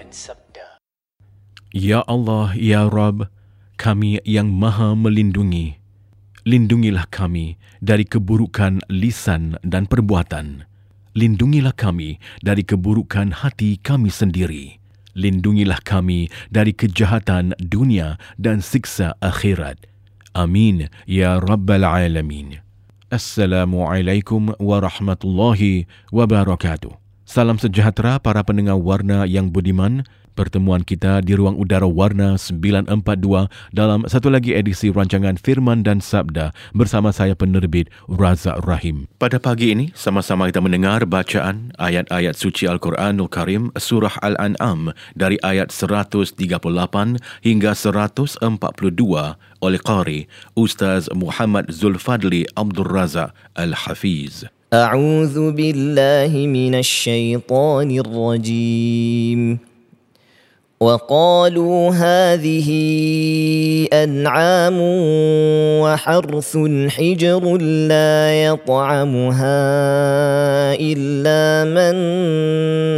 Dan sabda. Ya Allah, Ya Rab, kami yang maha melindungi. Lindungilah kami dari keburukan lisan dan perbuatan. Lindungilah kami dari keburukan hati kami sendiri. Lindungilah kami dari kejahatan dunia dan siksa akhirat. Amin, Ya Rabbal Alamin. Assalamualaikum warahmatullahi wabarakatuh. Salam sejahtera para pendengar warna yang budiman. Pertemuan kita di ruang udara warna 942 dalam satu lagi edisi rancangan Firman dan Sabda bersama saya penerbit Razak Rahim. Pada pagi ini, sama-sama kita mendengar bacaan ayat-ayat suci Al-Quranul Karim Surah Al-An'am dari ayat 138 hingga 142 oleh Qari Ustaz Muhammad Zulfadli Abdul Razak Al-Hafiz. أعوذ بالله من الشيطان الرجيم. وقالوا هذه أنعام وحرث حجر لا يطعمها إلا من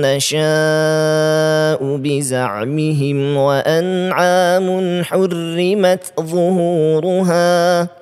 نشاء بزعمهم وأنعام حرمت ظهورها.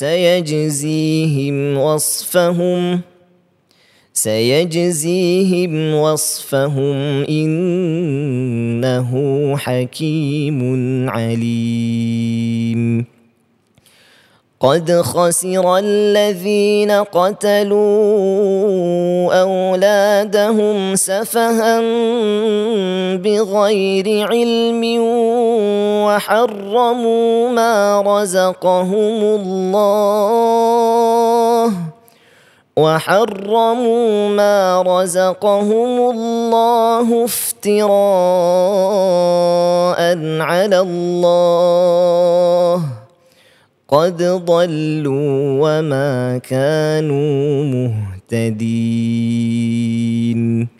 سيجزيهم وصفهم سيجزيهم وصفهم إنه حكيم عليم. قد خسر الذين قتلوا أولادهم سفها بغير علم وحرموا ما رزقهم الله. وحرموا ما رزقهم الله افتراء على الله. قد ضلوا وما كانوا مهتدين.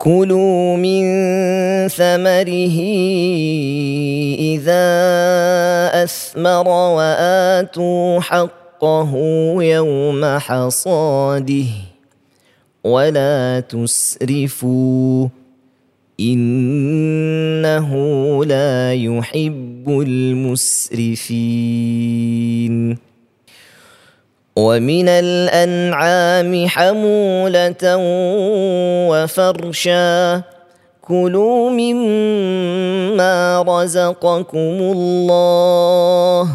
كلوا من ثمره إذا أثمر وآتوا حقه يوم حصاده ولا تسرفوا إنه لا يحب المسرفين ومن الأنعام حمولة وفرشا. كلوا مما رزقكم الله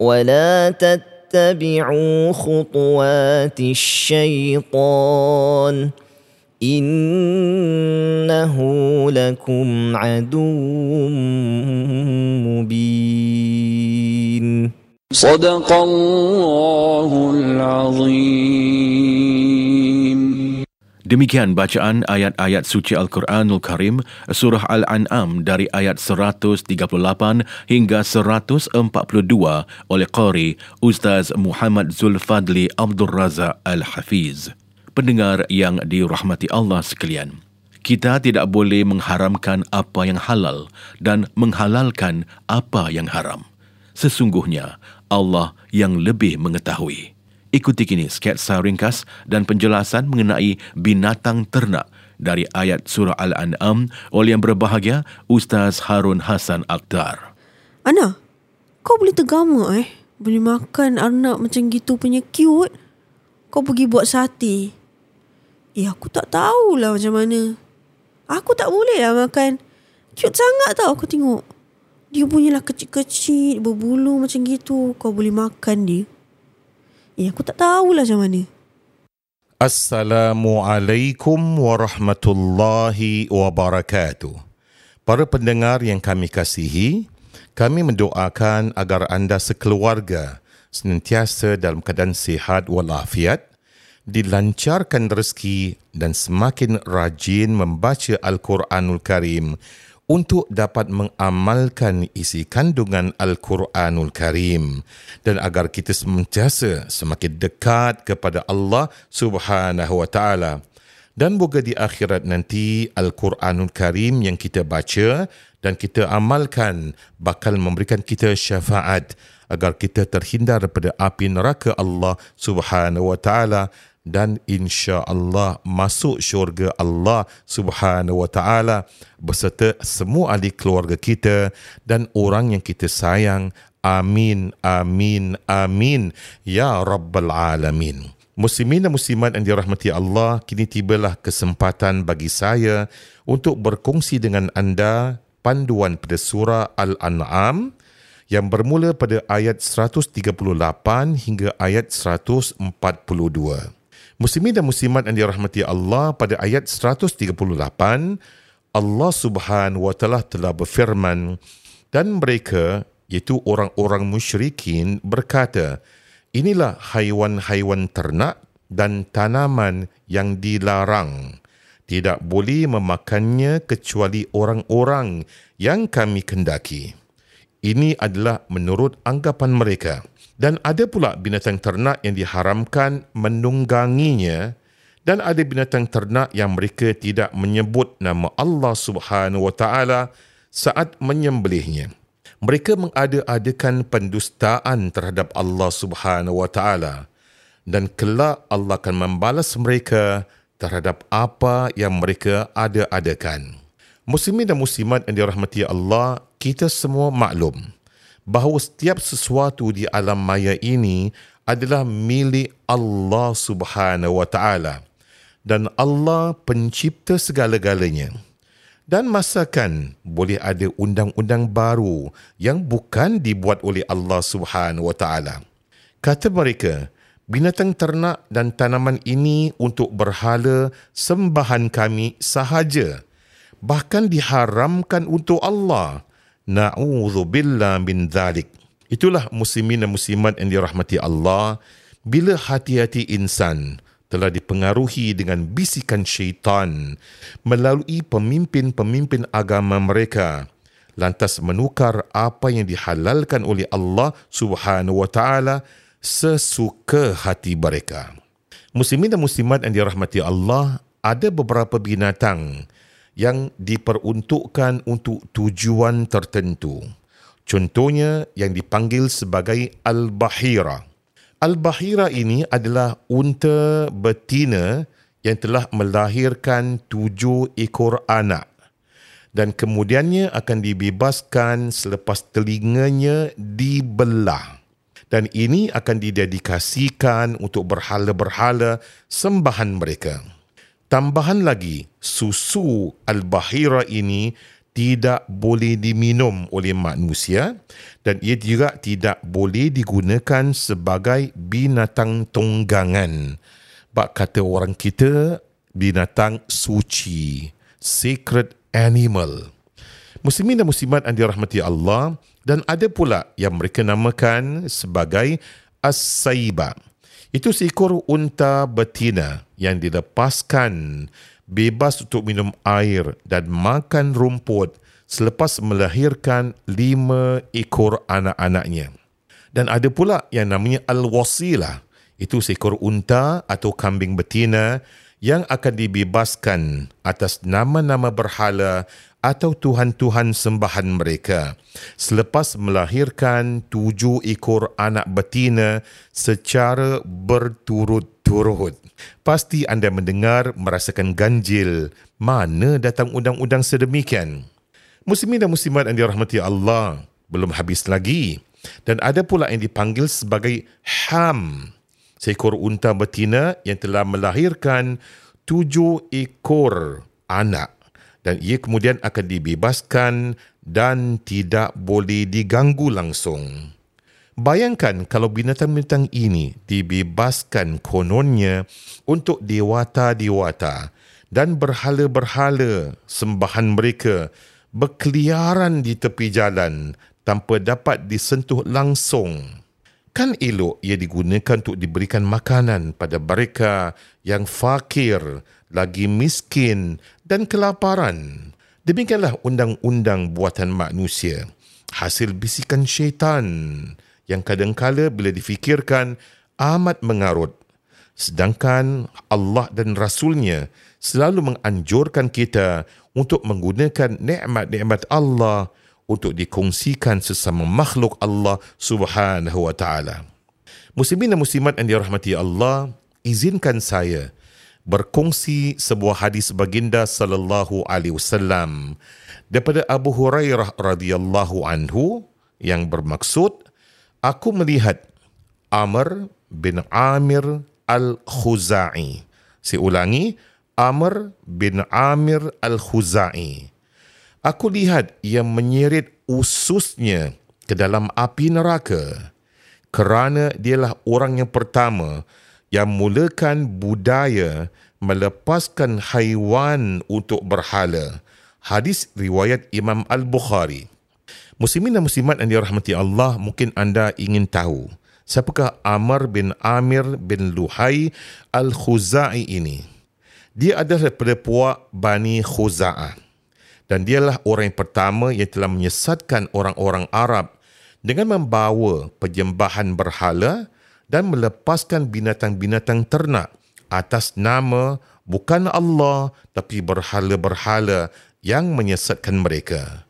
ولا تتبعوا خطوات الشيطان إنه لكم عدو مبين. صدق الله العظيم Demikian bacaan ayat-ayat suci Al-Quranul Karim surah Al-An'am dari ayat 138 hingga 142 oleh Qari Ustaz Muhammad Zulfadli Abdul Razak Al-Hafiz. Pendengar yang dirahmati Allah sekalian. Kita tidak boleh mengharamkan apa yang halal dan menghalalkan apa yang haram. Sesungguhnya Allah yang lebih mengetahui. Ikuti kini sketsa ringkas dan penjelasan mengenai binatang ternak dari ayat surah Al-An'am oleh yang berbahagia Ustaz Harun Hasan Akhtar. Ana, kau boleh tergama eh? Boleh makan anak macam gitu punya cute. Kau pergi buat sate. Eh, aku tak tahulah macam mana. Aku tak boleh lah makan. Cute sangat tau aku tengok. Dia punya lah kecil-kecil, berbulu macam gitu. Kau boleh makan dia. Eh, aku tak tahulah macam mana. Assalamualaikum warahmatullahi wabarakatuh. Para pendengar yang kami kasihi, kami mendoakan agar anda sekeluarga senantiasa dalam keadaan sihat walafiat, dilancarkan rezeki dan semakin rajin membaca Al-Quranul Karim untuk dapat mengamalkan isi kandungan Al-Quranul Karim dan agar kita sentiasa semakin dekat kepada Allah Subhanahu wa taala. Dan moga di akhirat nanti Al-Quranul Karim yang kita baca dan kita amalkan bakal memberikan kita syafaat agar kita terhindar daripada api neraka Allah Subhanahu wa taala dan insya Allah masuk syurga Allah Subhanahu wa taala beserta semua ahli keluarga kita dan orang yang kita sayang. Amin amin amin. Ya rabbal alamin. Muslimin dan muslimat yang dirahmati Allah, kini tibalah kesempatan bagi saya untuk berkongsi dengan anda panduan pada surah Al-An'am yang bermula pada ayat 138 hingga ayat 142. Muslimin dan muslimat yang dirahmati Allah pada ayat 138 Allah Subhanahu wa taala telah berfirman dan mereka iaitu orang-orang musyrikin berkata inilah haiwan-haiwan ternak dan tanaman yang dilarang. Tidak boleh memakannya kecuali orang-orang yang kami kendaki ini adalah menurut anggapan mereka dan ada pula binatang ternak yang diharamkan menungganginya dan ada binatang ternak yang mereka tidak menyebut nama Allah Subhanahu wa taala saat menyembelihnya. Mereka mengada-adakan pendustaan terhadap Allah Subhanahu wa taala dan kelak Allah akan membalas mereka terhadap apa yang mereka ada-adakan. Muslimin dan muslimat yang dirahmati Allah, kita semua maklum bahawa setiap sesuatu di alam maya ini adalah milik Allah Subhanahu wa taala dan Allah pencipta segala-galanya. Dan masakan boleh ada undang-undang baru yang bukan dibuat oleh Allah Subhanahu wa taala. Kata mereka, binatang ternak dan tanaman ini untuk berhala sembahan kami sahaja. bahkan diharamkan untuk Allah. Na'udzubillah min dhalik. Itulah muslimin dan muslimat yang dirahmati Allah bila hati-hati insan telah dipengaruhi dengan bisikan syaitan melalui pemimpin-pemimpin agama mereka lantas menukar apa yang dihalalkan oleh Allah Subhanahu wa taala sesuka hati mereka. Muslimin dan muslimat yang dirahmati Allah, ada beberapa binatang yang diperuntukkan untuk tujuan tertentu. Contohnya yang dipanggil sebagai Al-Bahira. Al-Bahira ini adalah unta betina yang telah melahirkan tujuh ekor anak dan kemudiannya akan dibebaskan selepas telinganya dibelah. Dan ini akan didedikasikan untuk berhala-berhala sembahan mereka. Tambahan lagi, susu al-bahira ini tidak boleh diminum oleh manusia dan ia juga tidak boleh digunakan sebagai binatang tunggangan. Bak kata orang kita, binatang suci, sacred animal. Muslimin dan muslimat yang dirahmati Allah dan ada pula yang mereka namakan sebagai as-saiba. Itu seekor unta betina yang dilepaskan bebas untuk minum air dan makan rumput selepas melahirkan lima ekor anak-anaknya. Dan ada pula yang namanya al-wasilah. Itu seekor unta atau kambing betina yang akan dibebaskan atas nama-nama berhala atau tuhan-tuhan sembahan mereka selepas melahirkan tujuh ekor anak betina secara berturut-turut. Pasti anda mendengar merasakan ganjil mana datang undang-undang sedemikian. Muslimin dan muslimat yang dirahmati Allah belum habis lagi dan ada pula yang dipanggil sebagai ham seekor unta betina yang telah melahirkan tujuh ekor anak dan ia kemudian akan dibebaskan dan tidak boleh diganggu langsung. Bayangkan kalau binatang-binatang ini dibebaskan kononnya untuk dewata-dewata dan berhala-berhala sembahan mereka berkeliaran di tepi jalan tanpa dapat disentuh langsung kan elok ia digunakan untuk diberikan makanan pada mereka yang fakir, lagi miskin dan kelaparan. Demikianlah undang-undang buatan manusia. Hasil bisikan syaitan yang kadangkala bila difikirkan amat mengarut. Sedangkan Allah dan Rasulnya selalu menganjurkan kita untuk menggunakan nikmat-nikmat Allah untuk dikongsikan sesama makhluk Allah Subhanahu wa taala. Muslimin dan muslimat yang dirahmati Allah, izinkan saya berkongsi sebuah hadis baginda sallallahu alaihi wasallam daripada Abu Hurairah radhiyallahu anhu yang bermaksud aku melihat Amr bin Amir al-Khuzai. Saya ulangi, Amr bin Amir al-Khuzai aku lihat ia menyerit ususnya ke dalam api neraka kerana dialah orang yang pertama yang mulakan budaya melepaskan haiwan untuk berhala. Hadis riwayat Imam Al-Bukhari. Muslimin dan muslimat yang dirahmati Allah, mungkin anda ingin tahu siapakah Amr bin Amir bin Luhai Al-Khuzai ini. Dia adalah daripada puak Bani Khuza'ah dan dialah orang yang pertama yang telah menyesatkan orang-orang Arab dengan membawa penyembahan berhala dan melepaskan binatang-binatang ternak atas nama bukan Allah tapi berhala-berhala yang menyesatkan mereka.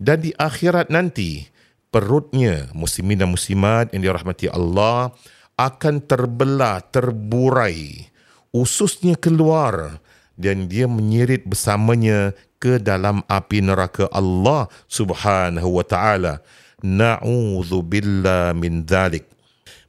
Dan di akhirat nanti, perutnya muslimin dan muslimat yang dirahmati Allah akan terbelah, terburai. Ususnya keluar dan dia menyerit bersamanya ke dalam api neraka Allah Subhanahu wa taala. Na'udzubillah min dzalik.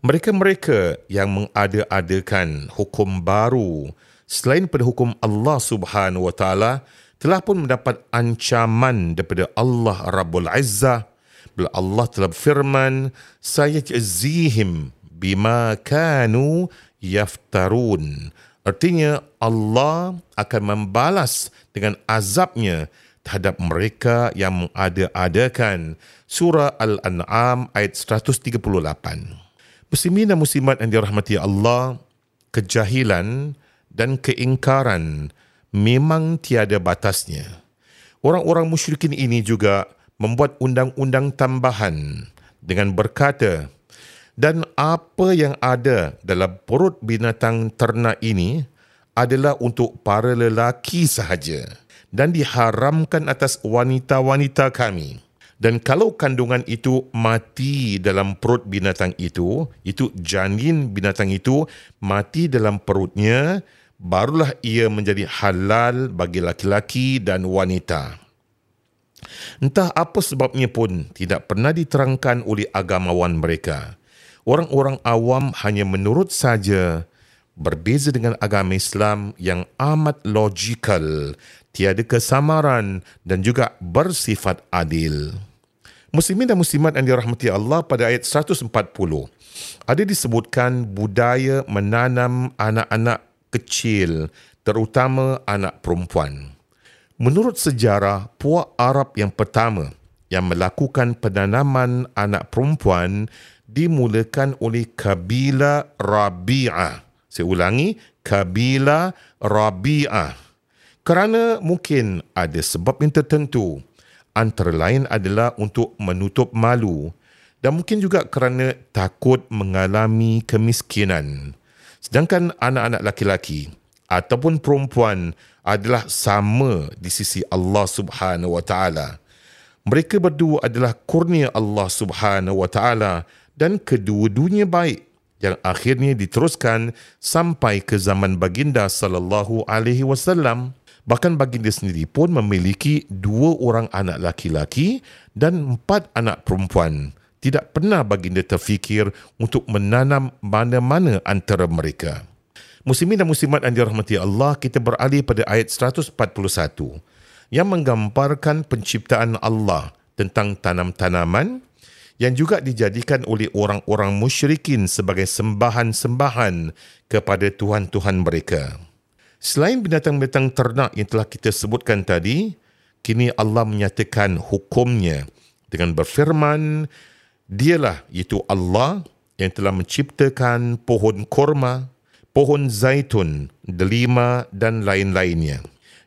Mereka-mereka yang mengada-adakan hukum baru selain pada hukum Allah Subhanahu wa taala telah pun mendapat ancaman daripada Allah Rabbul Izzah. Bila Allah telah berfirman saya jazihim bima kanu yaftarun. Artinya Allah akan membalas dengan azabnya terhadap mereka yang mengada-adakan. Surah Al-An'am ayat 138. Muslimin dan muslimat yang dirahmati Allah, kejahilan dan keingkaran memang tiada batasnya. Orang-orang musyrikin ini juga membuat undang-undang tambahan dengan berkata, dan apa yang ada dalam perut binatang ternak ini adalah untuk para lelaki sahaja dan diharamkan atas wanita-wanita kami. Dan kalau kandungan itu mati dalam perut binatang itu, itu janin binatang itu mati dalam perutnya, barulah ia menjadi halal bagi laki-laki dan wanita. Entah apa sebabnya pun tidak pernah diterangkan oleh agamawan mereka. Orang-orang awam hanya menurut saja berbeza dengan agama Islam yang amat logikal, tiada kesamaran dan juga bersifat adil. Muslimin dan muslimat yang dirahmati Allah pada ayat 140 ada disebutkan budaya menanam anak-anak kecil terutama anak perempuan. Menurut sejarah, puak Arab yang pertama yang melakukan penanaman anak perempuan dimulakan oleh kabilah Rabi'ah. Saya ulangi, kabilah Rabi'ah. Kerana mungkin ada sebab yang tertentu antara lain adalah untuk menutup malu dan mungkin juga kerana takut mengalami kemiskinan. Sedangkan anak-anak laki-laki ataupun perempuan adalah sama di sisi Allah Subhanahu Wa Taala. Mereka berdua adalah kurnia Allah Subhanahu Wa Taala dan kedua-duanya baik yang akhirnya diteruskan sampai ke zaman baginda sallallahu alaihi wasallam. Bahkan baginda sendiri pun memiliki dua orang anak laki-laki dan empat anak perempuan. Tidak pernah baginda terfikir untuk menanam mana-mana antara mereka. Muslimin dan muslimat yang dirahmati Allah, kita beralih pada ayat 141 yang menggambarkan penciptaan Allah tentang tanam-tanaman yang juga dijadikan oleh orang-orang musyrikin sebagai sembahan-sembahan kepada tuhan-tuhan mereka. Selain binatang-binatang ternak yang telah kita sebutkan tadi, kini Allah menyatakan hukumnya dengan berfirman, Dialah itu Allah yang telah menciptakan pohon korma, pohon zaitun, delima dan lain-lainnya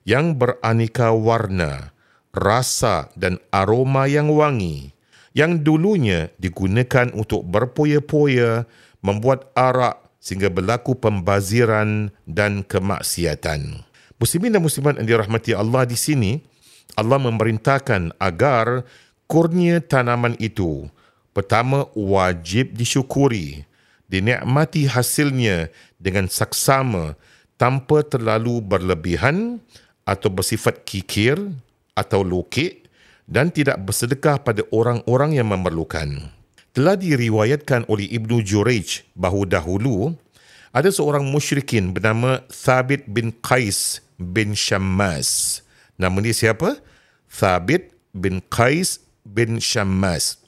yang beraneka warna, rasa dan aroma yang wangi yang dulunya digunakan untuk berpoya-poya, membuat arak sehingga berlaku pembaziran dan kemaksiatan. Muslimin dan muslimat yang dirahmati Allah di sini, Allah memerintahkan agar kurnia tanaman itu pertama wajib disyukuri, dinikmati hasilnya dengan saksama tanpa terlalu berlebihan atau bersifat kikir atau lokek dan tidak bersedekah pada orang-orang yang memerlukan. Telah diriwayatkan oleh Ibnu Jurayj bahawa dahulu ada seorang musyrikin bernama Thabit bin Qais bin Shammas. Nama dia siapa? Thabit bin Qais bin Shammas.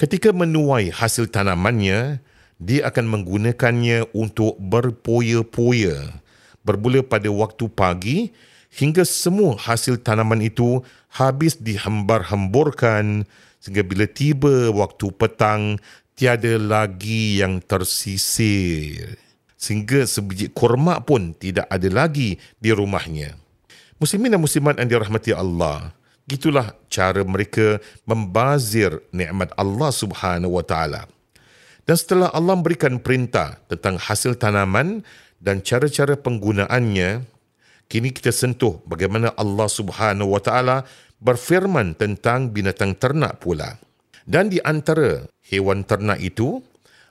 Ketika menuai hasil tanamannya, dia akan menggunakannya untuk berpoya-poya. Bermula pada waktu pagi hingga semua hasil tanaman itu habis dihambar-hamburkan sehingga bila tiba waktu petang tiada lagi yang tersisir sehingga sebiji kurma pun tidak ada lagi di rumahnya. Muslimin dan muslimat yang dirahmati Allah, gitulah cara mereka membazir nikmat Allah Subhanahu wa taala. Dan setelah Allah memberikan perintah tentang hasil tanaman dan cara-cara penggunaannya, Kini kita sentuh bagaimana Allah Subhanahu Wa Taala berfirman tentang binatang ternak pula. Dan di antara hewan ternak itu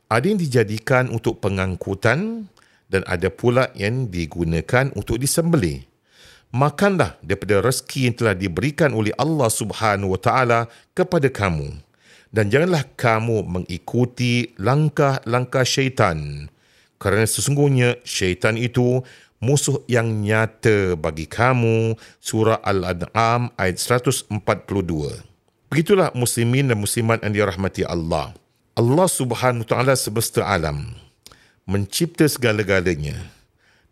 ada yang dijadikan untuk pengangkutan dan ada pula yang digunakan untuk disembelih. Makanlah daripada rezeki yang telah diberikan oleh Allah Subhanahu Wa Taala kepada kamu. Dan janganlah kamu mengikuti langkah-langkah syaitan. Kerana sesungguhnya syaitan itu musuh yang nyata bagi kamu surah al-an'am ayat 142 begitulah muslimin dan muslimat yang dirahmati Allah. Allah Subhanahu taala semesta alam mencipta segala-galanya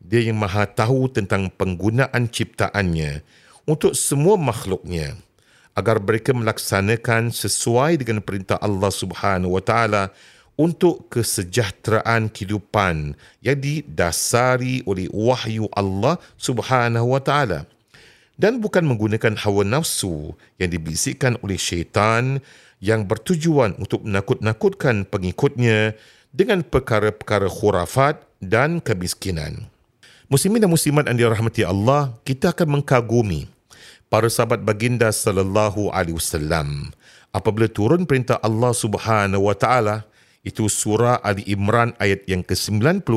Dia yang maha tahu tentang penggunaan ciptaannya untuk semua makhluknya agar mereka melaksanakan sesuai dengan perintah Allah Subhanahu wa taala untuk kesejahteraan kehidupan yang didasari oleh wahyu Allah Subhanahu wa taala dan bukan menggunakan hawa nafsu yang dibisikkan oleh syaitan yang bertujuan untuk menakut-nakutkan pengikutnya dengan perkara-perkara khurafat dan kemiskinan. Muslimin dan muslimat yang dirahmati Allah, kita akan mengkagumi para sahabat baginda sallallahu alaihi wasallam. Apabila turun perintah Allah Subhanahu wa taala itu surah Ali Imran ayat yang ke-92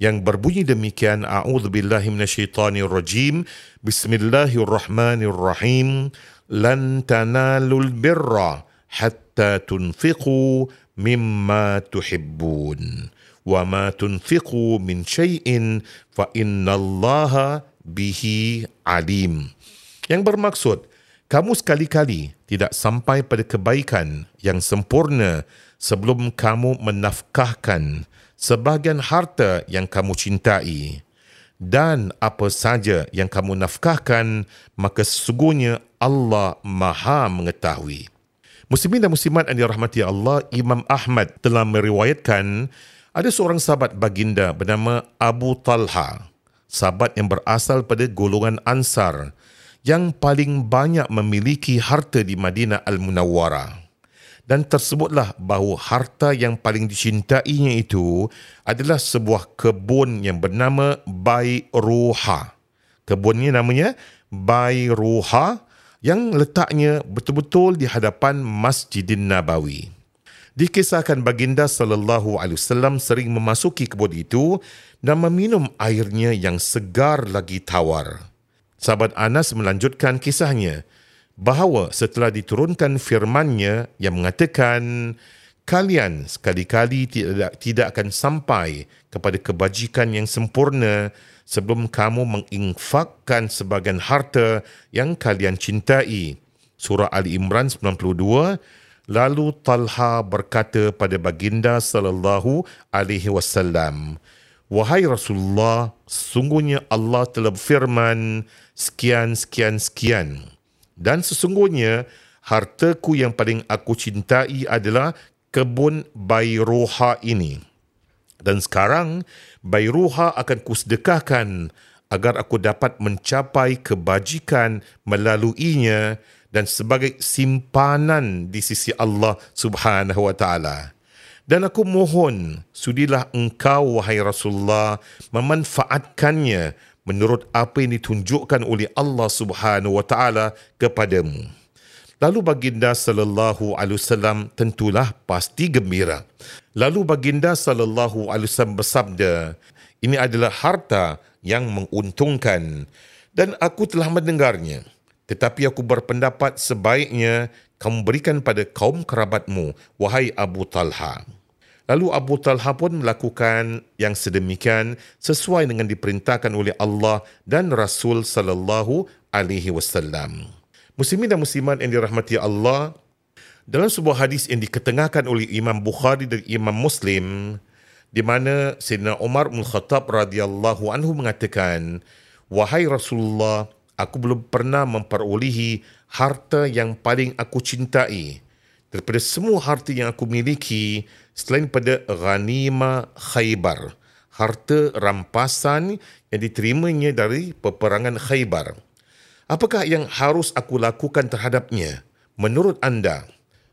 yang berbunyi demikian a'udzubillahi minasyaitonirrajim bismillahirrahmanirrahim lan tanalul birra hatta tunfiqu mimma tuhibbun ma tunfiqu min syai'in fa innallaha bihi alim. Yang bermaksud, kamu sekali-kali tidak sampai pada kebaikan yang sempurna sebelum kamu menafkahkan sebahagian harta yang kamu cintai. Dan apa saja yang kamu nafkahkan, maka sesungguhnya Allah maha mengetahui. Muslimin dan muslimat yang dirahmati Allah, Imam Ahmad telah meriwayatkan ada seorang sahabat baginda bernama Abu Talha, sahabat yang berasal pada golongan Ansar yang paling banyak memiliki harta di Madinah Al-Munawwarah. Dan tersebutlah bahawa harta yang paling dicintainya itu adalah sebuah kebun yang bernama Bayruha. Kebunnya namanya Bayruha yang letaknya betul-betul di hadapan Masjidin Nabawi. Dikisahkan baginda sallallahu alaihi wasallam sering memasuki kebun itu dan meminum airnya yang segar lagi tawar. Sahabat Anas melanjutkan kisahnya bahawa setelah diturunkan firmannya yang mengatakan kalian sekali-kali tidak tidak akan sampai kepada kebajikan yang sempurna sebelum kamu menginfakkan sebagian harta yang kalian cintai. Surah Ali Imran 92 Lalu Talha berkata pada baginda sallallahu alaihi wasallam, "Wahai Rasulullah, sesungguhnya Allah telah berfirman sekian sekian sekian. Dan sesungguhnya hartaku yang paling aku cintai adalah kebun Bayruha ini. Dan sekarang Bayruha akan kusedekahkan agar aku dapat mencapai kebajikan melaluinya dan sebagai simpanan di sisi Allah Subhanahu wa taala. Dan aku mohon sudilah engkau wahai Rasulullah memanfaatkannya menurut apa yang ditunjukkan oleh Allah Subhanahu wa taala kepadamu. Lalu baginda sallallahu alaihi wasallam tentulah pasti gembira. Lalu baginda sallallahu alaihi wasallam bersabda, ini adalah harta yang menguntungkan dan aku telah mendengarnya. Tetapi aku berpendapat sebaiknya kamu berikan pada kaum kerabatmu, wahai Abu Talha. Lalu Abu Talha pun melakukan yang sedemikian sesuai dengan diperintahkan oleh Allah dan Rasul sallallahu alaihi wasallam. Muslimin dan muslimat yang dirahmati Allah, dalam sebuah hadis yang diketengahkan oleh Imam Bukhari dan Imam Muslim di mana Sayyidina Umar bin Khattab radhiyallahu anhu mengatakan, "Wahai Rasulullah, aku belum pernah memperolehi harta yang paling aku cintai. Daripada semua harta yang aku miliki selain pada ghanima khaybar harta rampasan yang diterimanya dari peperangan khaybar. Apakah yang harus aku lakukan terhadapnya? Menurut anda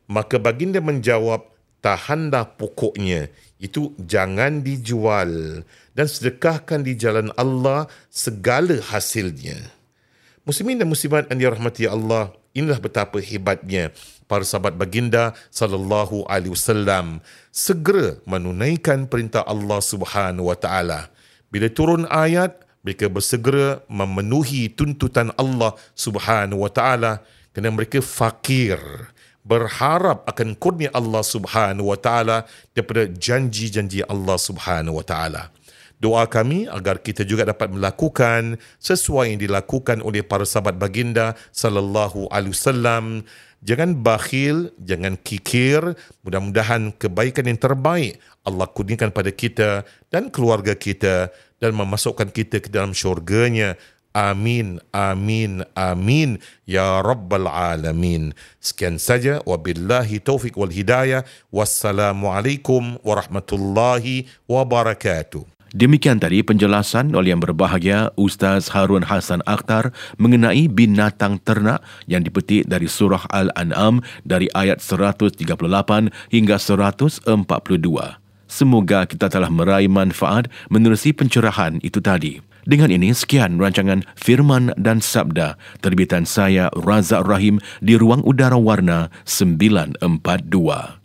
maka baginda menjawab tahanlah pokoknya. Itu jangan dijual dan sedekahkan di jalan Allah segala hasilnya Muslimin dan muslimat yang dirahmati Allah, inilah betapa hebatnya para sahabat baginda sallallahu alaihi wasallam segera menunaikan perintah Allah Subhanahu wa taala. Bila turun ayat, mereka bersegera memenuhi tuntutan Allah Subhanahu wa taala kerana mereka fakir berharap akan kurnia Allah Subhanahu wa taala daripada janji-janji Allah Subhanahu wa taala. Doa kami agar kita juga dapat melakukan sesuai yang dilakukan oleh para sahabat baginda sallallahu alaihi wasallam. Jangan bakhil, jangan kikir. Mudah-mudahan kebaikan yang terbaik Allah kurniakan pada kita dan keluarga kita dan memasukkan kita ke dalam syurganya. Amin, amin, amin. Ya Rabbal Alamin. Sekian saja. Wabillahi taufiq wal hidayah. Wassalamualaikum warahmatullahi wabarakatuh. Demikian tadi penjelasan oleh yang berbahagia Ustaz Harun Hasan Akhtar mengenai binatang ternak yang dipetik dari surah Al-An'am dari ayat 138 hingga 142. Semoga kita telah meraih manfaat menerusi pencerahan itu tadi. Dengan ini, sekian rancangan Firman dan Sabda terbitan saya Razak Rahim di Ruang Udara Warna 942.